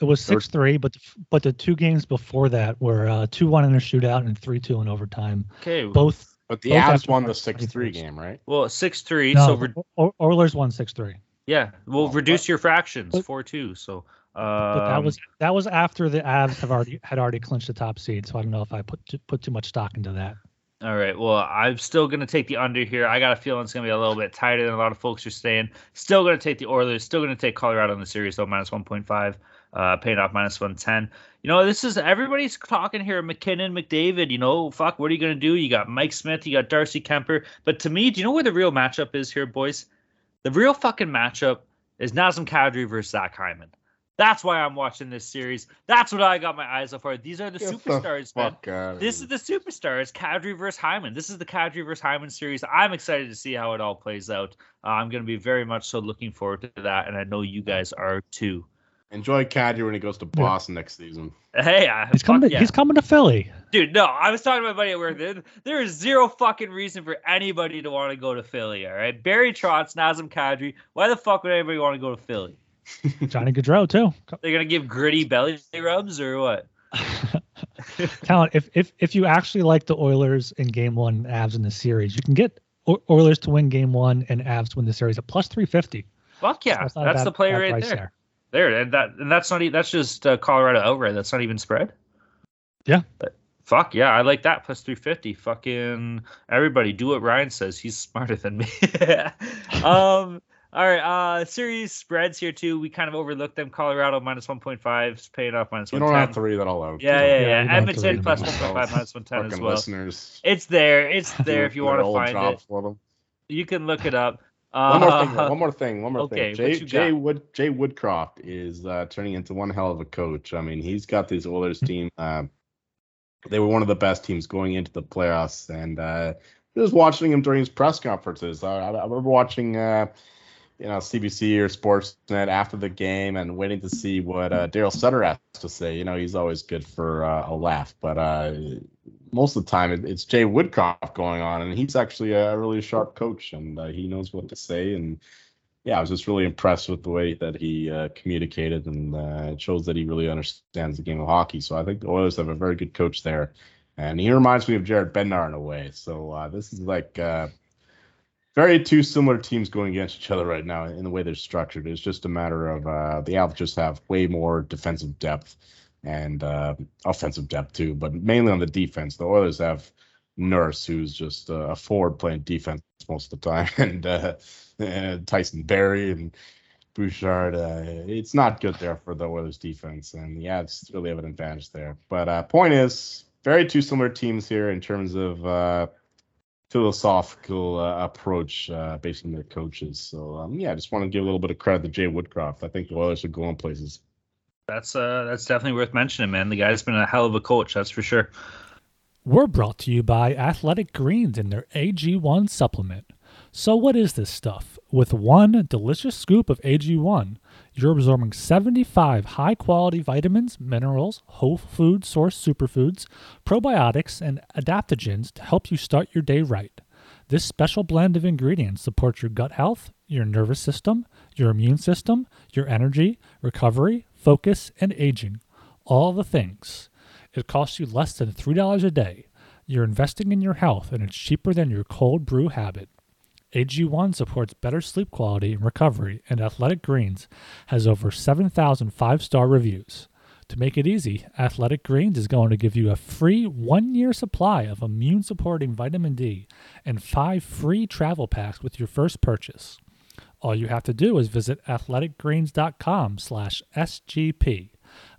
it was six three, but the, but the two games before that were uh, two one in a shootout and three two in overtime. Okay. Both. But the Avs won the six three game, right? Well, six three. No, so re- Oilers won six three. Yeah, we'll oh, reduce but, your fractions but, four two. So, um, but that was that was after the Avs have already had already clinched the top seed. So I don't know if I put put too much stock into that. All right. Well, I'm still going to take the under here. I got a feeling it's going to be a little bit tighter than a lot of folks are saying. Still going to take the Oilers. Still going to take Colorado in the series though, minus 1.5. uh, paying off minus 110. You know, this is everybody's talking here. MacKinnon, McDavid. You know, fuck, what are you gonna do? You got Mike Smith, you got Darcy Kuemper. But to me, do you know where the real matchup is here, boys? The real fucking matchup is Nazem Kadri versus Zach Hyman. That's why I'm watching this series. That's what I got my eyes up for. These are the Get superstars, the man. This is the superstars, Kadri versus Hyman. This is the Kadri versus Hyman series. I'm excited to see how it all plays out. Uh, I'm going to be very much so looking forward to that, and I know you guys are too. Enjoy Kadri when he goes to Boston next season. Hey, uh, He's coming. To, yeah. He's coming to Philly. dude. No, I was talking to my buddy at work. There, there is zero fucking reason for anybody to want to go to Philly. All right, Barry Trotz, Nazem Kadri. Why the fuck would anybody want to go to Philly? Johnny Gaudreau too. They're gonna give gritty belly rubs or what? Talon. If if if you actually like the Oilers in Game One, Avs in the series, you can get O- Oilers to win Game One and Avs win the series at plus three fifty. Fuck yeah, not a that's bad- the play right price there. There, and that and that's not e- that's just uh, Colorado outright. That's not even spread. Yeah. But fuck yeah, I like that plus three fifty. Fucking everybody, do what Ryan says. He's smarter than me. um. All right. Uh, series spreads here too. We kind of overlooked them. Colorado minus one point five, paying off minus You one don't have three to read that all out. Yeah, yeah, Yeah, yeah. you don't have to Edmonton read plus them one point five minus one ten as well. listeners. It's there. It's there if you want to find job it. for them. You can look it up. One more thing. Uh, One more thing. One more okay, thing. Jay Jay? Wood Jay Woodcroft is uh, turning into one hell of a coach. I mean, he's got this Oilers team. Uh, they were one of the best teams going into the playoffs, and uh, just watching him during his press conferences. I, I I remember watching. You know, CBC or Sportsnet after the game and waiting to see what uh, Darryl Sutter has to say. You know, he's always good for uh, a laugh, but uh, most of the time it, it's Jay Woodcroft going on, and he's actually a really sharp coach, and uh, he knows what to say. And yeah, I was just really impressed with the way that he uh, communicated, and uh, it shows that he really understands the game of hockey. So I think the Oilers have a very good coach there, and he reminds me of Jared Bednar in a way. So this is like. Uh, very two similar teams going against each other right now in the way they're structured. It's just a matter of uh, the Avs just have way more defensive depth and uh, offensive depth too, but mainly on the defense. The Oilers have Nurse, who's just uh, a forward playing defense most of the time, and, uh, and Tyson Barrie and Bouchard. Uh, it's not good there for the Oilers defense, and yeah, it's really have an advantage there. But uh, point is, very two similar teams here in terms of. Philosophical uh, approach uh, based on their coaches. So um, yeah, I just want to give a little bit of credit to Jay Woodcroft. I think the Oilers are going places. That's uh that's definitely worth mentioning, man. The guy's been a hell of a coach, that's for sure. We're brought to you by Athletic Greens and their AG1 supplement. So, what is this stuff? With one delicious scoop of AG1, you're absorbing 75 high quality vitamins, minerals, whole food source superfoods, probiotics, and adaptogens to help you start your day right. This special blend of ingredients supports your gut health, your nervous system, your immune system, your energy, recovery, focus, and aging. All the things. It costs you less than $3 a day. You're investing in your health, and it's cheaper than your cold brew habit. AG1 supports better sleep quality and recovery, and Athletic Greens has over 7,000 five star reviews. To make it easy, Athletic Greens is going to give you a free one year supply of immune supporting vitamin D and five free travel packs with your first purchase. All you have to do is visit athleticgreens.com slash SGP.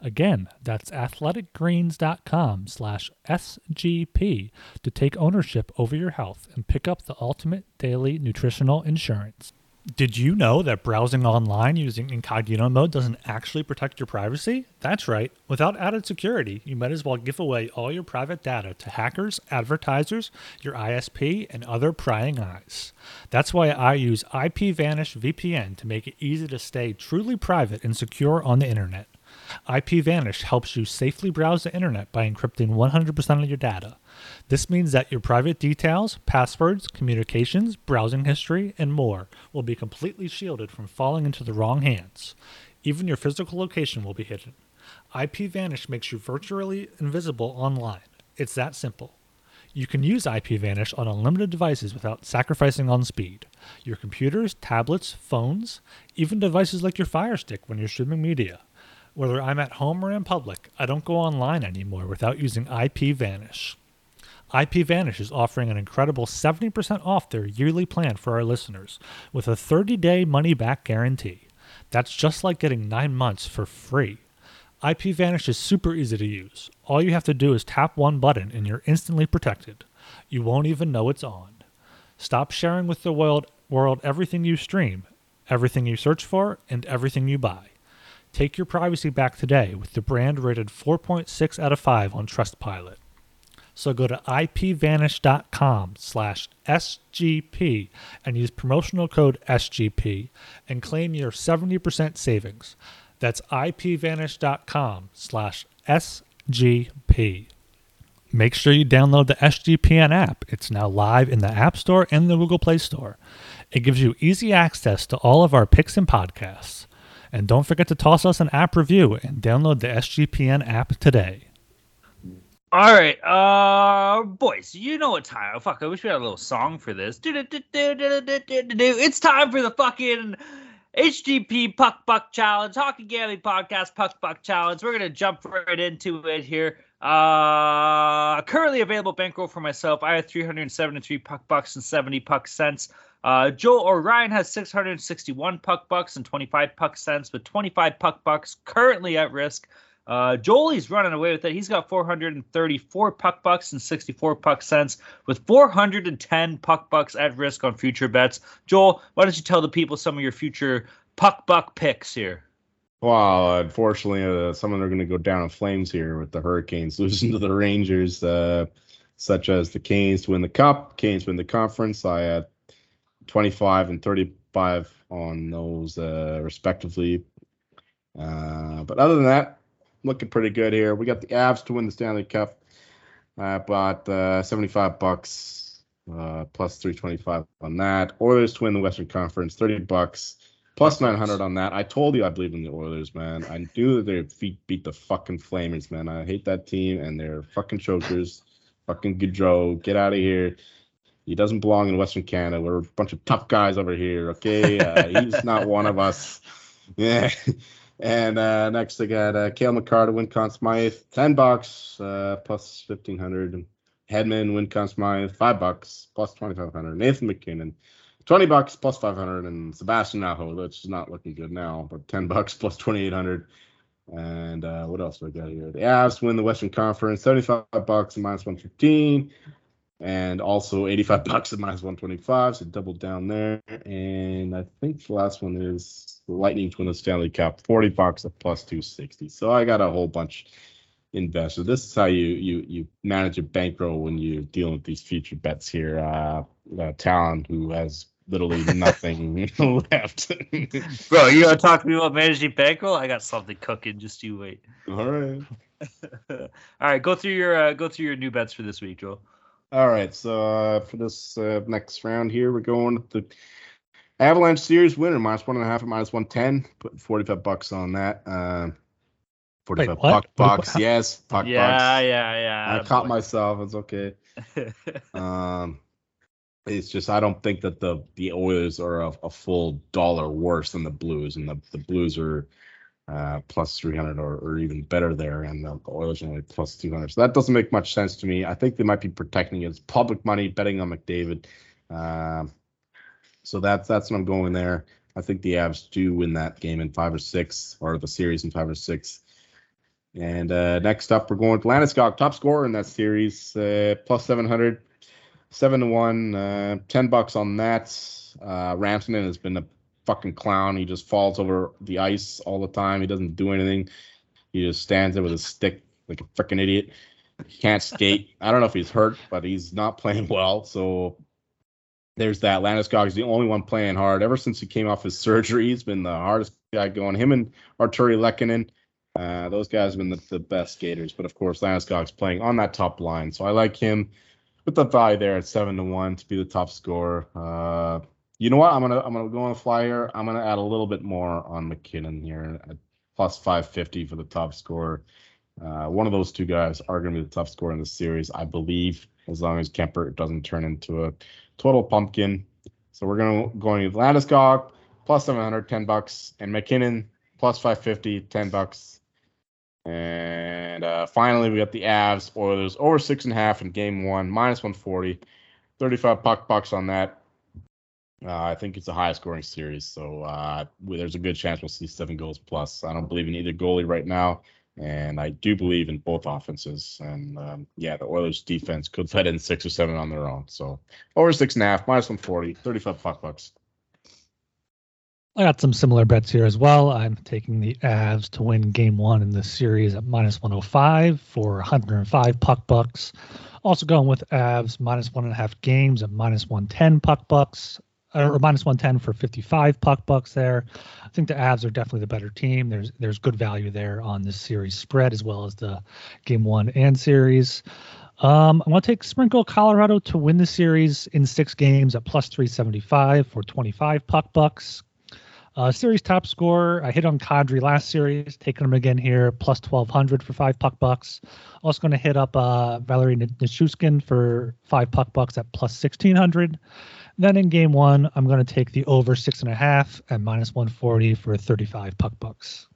Again, that's athleticgreens.com slash SGP to take ownership over your health and pick up the ultimate daily nutritional insurance. Did you know that browsing online using incognito mode doesn't actually protect your privacy? That's right. Without added security, you might as well give away all your private data to hackers, advertisers, your ISP, and other prying eyes. That's why I use IPVanish VPN to make it easy to stay truly private and secure on the internet. IPVanish helps you safely browse the internet by encrypting 100% of your data. This means that your private details, passwords, communications, browsing history, and more will be completely shielded from falling into the wrong hands. Even your physical location will be hidden. IPVanish makes you virtually invisible online. It's that simple. You can use IPVanish on unlimited devices without sacrificing on speed. Your computers, tablets, phones, even devices like your Fire Stick when you're streaming media. Whether I'm at home or in public, I don't go online anymore without using IPVanish. IPVanish is offering an incredible 70% off their yearly plan for our listeners with a 30 day money back guarantee. That's just like getting nine months for free. IPVanish is super easy to use. All you have to do is tap one button and you're instantly protected. You won't even know it's on. Stop sharing with the world, world everything you stream, everything you search for, and everything you buy. Take your privacy back today with the brand rated 4.6 out of 5 on Trustpilot. So go to ipvanish.com slash SGP and use promotional code SGP and claim your 70% savings. That's ipvanish.com slash SGP. Make sure you download the SGPN app. It's now live in the App Store and the Google Play Store. It gives you easy access to all of our picks and podcasts. And don't forget to toss us an app review and download the SGPN app today. All right, uh, boys, you know what time? Oh, fuck, I wish we had a little song for this. It's time for the fucking HGP Puck Buck Challenge, Hockey Gambling Podcast Puck Buck Challenge. We're gonna jump right into it here. Uh, currently available bankroll for myself. I have 373 puck bucks and 70 puck cents. Uh, Joel or Ryan has 661 puck bucks and 25 puck cents, with 25 puck bucks currently at risk. Uh, Joel's running away with it. He's got 434 puck bucks and 64 puck cents, with 410 puck bucks at risk on future bets. Joel, why don't you tell the people some of your future puck buck picks here? Well, unfortunately, uh, some of them are going to go down in flames here with the Hurricanes losing to the Rangers, uh, such as the Canes to win the Cup, Canes win the conference. I had 25 and 35 on those, uh, respectively. Uh, but other than that, looking pretty good here. We got the Avs to win the Stanley Cup. I bought uh, 75 bucks uh, plus 325 on that. Oilers to win the Western Conference, 30 bucks plus 900 on that. I told you I believe in the Oilers, man. I knew that their feet beat the fucking Flamers, man. I hate that team and they're fucking chokers. Fucking Gaudreau, get out of here. He doesn't belong in Western Canada. We're a bunch of tough guys over here, okay? Uh, he's not one of us. Yeah. And uh, next, I got uh, Cale Makar to win Conn Smythe, 10 bucks uh, plus 1500 Hedman, win Conn Smythe, 5 bucks plus 2500 Nathan MacKinnon, 20 bucks plus 500 And Sebastian Aho, which is not looking good now, but 10 bucks plus 2800 And uh, what else do I got here? The Avs win the Western Conference, 75 bucks and minus 115 and also 85 bucks at minus 125 so double down there. And i think the last one is lightning to win the stanley cup 40 bucks at plus 260 so i got a whole bunch invested. This is how you you you manage a bankroll when you're dealing with these future bets here. Uh, uh talon who has literally nothing left. Bro you gonna talk to me about managing bankroll? I got something cooking. Just you wait. All right. All right go through your uh, go through your new bets for this week joel all right, so uh, for this uh, next round here, we're going with the Avalanche Series winner, minus one and a half or minus one ten. Put forty five bucks on that. Uh, forty five buck bucks, yes, puck yeah, bucks. Yeah, yeah, yeah. I caught myself. It's okay. um, it's just I don't think that the the Oilers are a, a full dollar worse than the Blues, and the the Blues are uh, plus 300 or, or, even better there, and the, the Oilers only plus 200. So that doesn't make much sense to me. I think they might be protecting it. It's public money betting on McDavid. Uh, so that's that's what I'm going there. I think the Avs do win that game in five or six, or the series in five or six. And uh, next up, we're going with Landeskog, top scorer in that series, uh, plus 700, seven to one, uh, 10 bucks on that. Uh, Rantanen has been a fucking clown. He just falls over the ice all the time. He doesn't do anything. He just stands there with a stick like a freaking idiot. He can't skate. I don't know if he's hurt, but he's not playing well. So there's that. Landeskog is the only one playing hard. Ever since he came off his surgery, he's been the hardest guy going. Him and Arturi Lehkonen, uh, those guys have been the, the best skaters. But of course, Landeskog's playing on that top line. So I like him with the value there at seven to one to be the top scorer. Uh, you know what? I'm gonna I'm gonna go on the fly here. I'm gonna add a little bit more on MacKinnon here plus 550 for the top scorer. Uh, one of those two guys are going to be the top scorer in the series, I believe, as long as Kuemper doesn't turn into a total pumpkin. So we're going to going with Landeskog plus 700, 10 bucks, and MacKinnon plus 550, 10 bucks. And uh, finally, we got the Avs Oilers over six and a half in game one, minus 140, 35 puck bucks on that. Uh, I think it's a high scoring series, so uh, there's a good chance we'll see seven goals plus. I don't believe in either goalie right now. And I do believe in both offenses. And um, yeah, the Oilers defense could let in six or seven on their own. So over six and a half, minus 140, 35 puck bucks. I got some similar bets here as well. I'm taking the Avs to win game one in this series at minus 105 for 105 puck bucks. Also going with Avs minus one and a half games at minus 110 puck bucks or minus 110 for 55 puck bucks there. I think the Avs are definitely the better team. There's there's good value there on this series spread as well as the game one and series. Um, I want to take Sprinkle Colorado to win the series in six games at plus 375 for 25 puck bucks. Uh, series top score, I hit on Kadri last series, taking him again here, plus 1200 for five puck bucks. Also going to hit up uh, Valeri Nichushkin for five puck bucks at plus 1600. Then in game one, I'm going to take the over six and a half at minus 140 for 35 puck bucks.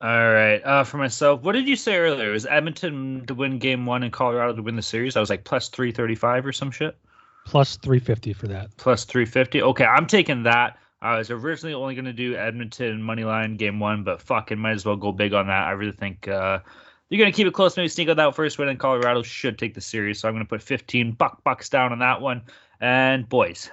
All right. Uh, for myself, what did you say earlier? Was Edmonton to win game one and Colorado to win the series? I was like plus 335 or some shit. Plus 350 for that. Plus 350. Okay, I'm taking that. I was originally only going to do Edmonton money line game one, but fucking might as well go big on that. I really think uh, you're going to keep it close, maybe sneak out that first win, and Colorado should take the series. So I'm going to put 15 buck bucks down on that one. And boys,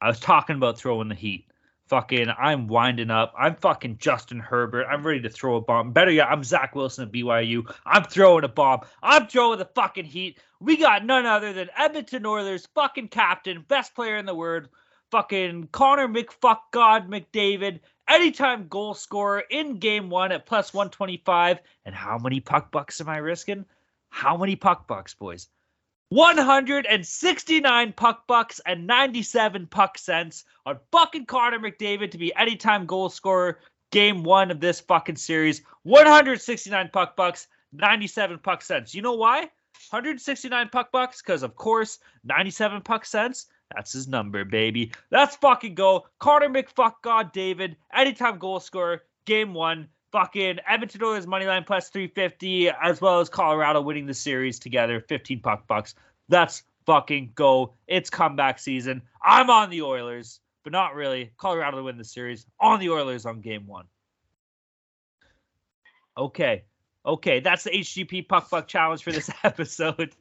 I was talking about throwing the heat. Fucking, I'm winding up. I'm fucking Justin Herbert. I'm ready to throw a bomb. Better yet, I'm Zach Wilson of BYU. I'm throwing a bomb. I'm throwing the fucking heat. We got none other than Edmonton Oilers fucking captain, best player in the world, fucking Connor McFuck God McDavid, anytime goal scorer in game one at plus 125. And how many puck bucks am I risking? How many puck bucks, boys? 169 puck bucks and 97 puck cents on fucking Connor McDavid to be anytime goal scorer game one of this fucking series. 169 puck bucks, 97 puck cents. You know why? 169 puck bucks? Because, of course, 97 puck cents that's his number, baby. Let's fucking go. Carter McFuck God David, anytime goal scorer, game one. Fucking Edmonton Oilers money line plus 350, as well as Colorado winning the series together, 15 puck bucks. Let's fucking go. It's comeback season. I'm on the Oilers, but not really. Colorado to win the series. On the Oilers on game one. Okay. Okay, that's the HGP Puck Buck Challenge for this episode.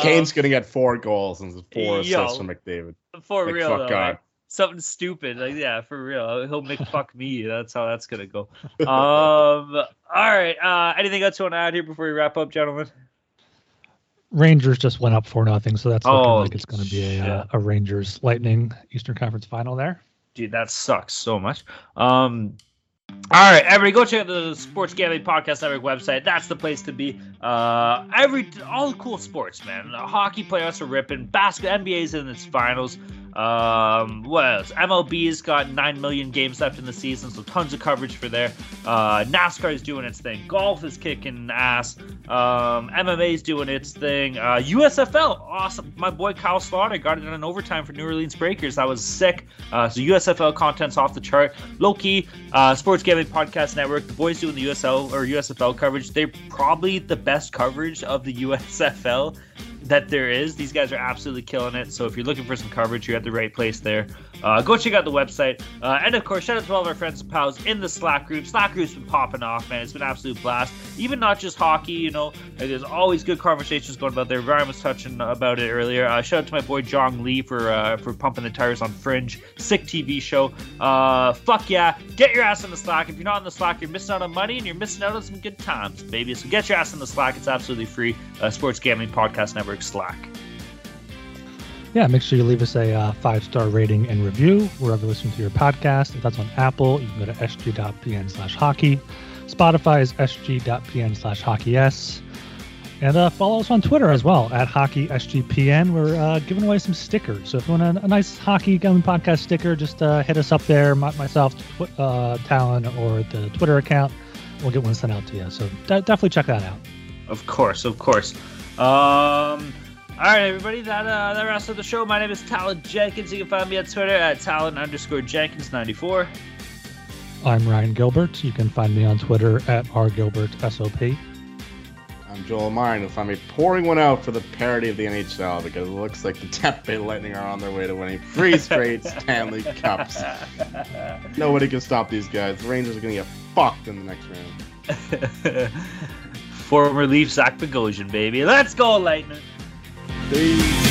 Kane's gonna get four goals and four yo, assists from McDavid. For like, real, though, something stupid. Like, yeah, for real. He'll make fuck me. That's how that's gonna go. Um, all right. Uh, anything else you want to add here before we wrap up, gentlemen? Rangers just went up for nothing, so that's looking oh, like it's going to be a, uh, a Rangers Lightning Eastern Conference final there. Dude, that sucks so much. Um, all right, everybody, go check out the Sports Gambling Podcast Network website. That's the place to be. Uh, every all the cool sports, man. The hockey playoffs are ripping. Basketball, NBA's in its finals. Um, what else? MLB's got 9 million games left in the season, so tons of coverage for there. Uh, NASCAR is doing its thing. Golf is kicking ass. Um, MMA is doing its thing. Uh, USFL, awesome. My boy Kyle Sloter got it in overtime for New Orleans Breakers. That was sick. Uh, so USFL content's off the chart. Low key, uh, Sports Gambling Podcast Network, the boys doing the USL or USFL coverage, they're probably the best coverage of the USFL that there is. These guys are absolutely killing it. So if you're looking for some coverage, you're at the right place there. Uh, go check out the website. Uh, and of course, shout out to all of our friends and pals in the Slack group. Slack group's been popping off, man. It's been absolute blast. Even not just hockey, you know, there's always good conversations going about there. Ryan was touching about it earlier. Uh, shout out to my boy John Lee for uh, for pumping the tires on Fringe. Sick TV show. Uh, fuck yeah. Get your ass in the Slack. If you're not in the Slack, you're missing out on money and you're missing out on some good times, baby. So get your ass in the Slack. It's absolutely free. Uh, Sports Gambling Podcast Network Slack yeah, make sure you leave us a uh, five star rating and review wherever you listen to your podcast. If that's on Apple, you can go to sg.pn slash hockey. Spotify is sg.pn slash hockeys. And uh, follow us on Twitter as well at hockey HockeySGPN. We're uh, giving away some stickers. So if you want a, a nice hockey gaming podcast sticker, just uh, hit us up there, my, myself, uh, Talon, or the Twitter account. We'll get one sent out to you. So de- definitely check that out. Of course, of course. Um, all right, everybody, that uh, that rest of the show. My name is Talon Jenkins. You can find me on Twitter at Talon underscore Jenkins ninety four. I'm Ryan Gilbert. You can find me on Twitter at rgilbertsop. I'm Joel Meyer. You'll find me pouring one out for the parody of the NHL because it looks like the Tampa Bay Lightning are on their way to winning three straight Stanley Cups. Nobody can stop these guys. The Rangers are going to get fucked in the next round. Former Leaf Zach Bogosian, baby. Let's go, Lightning. Peace.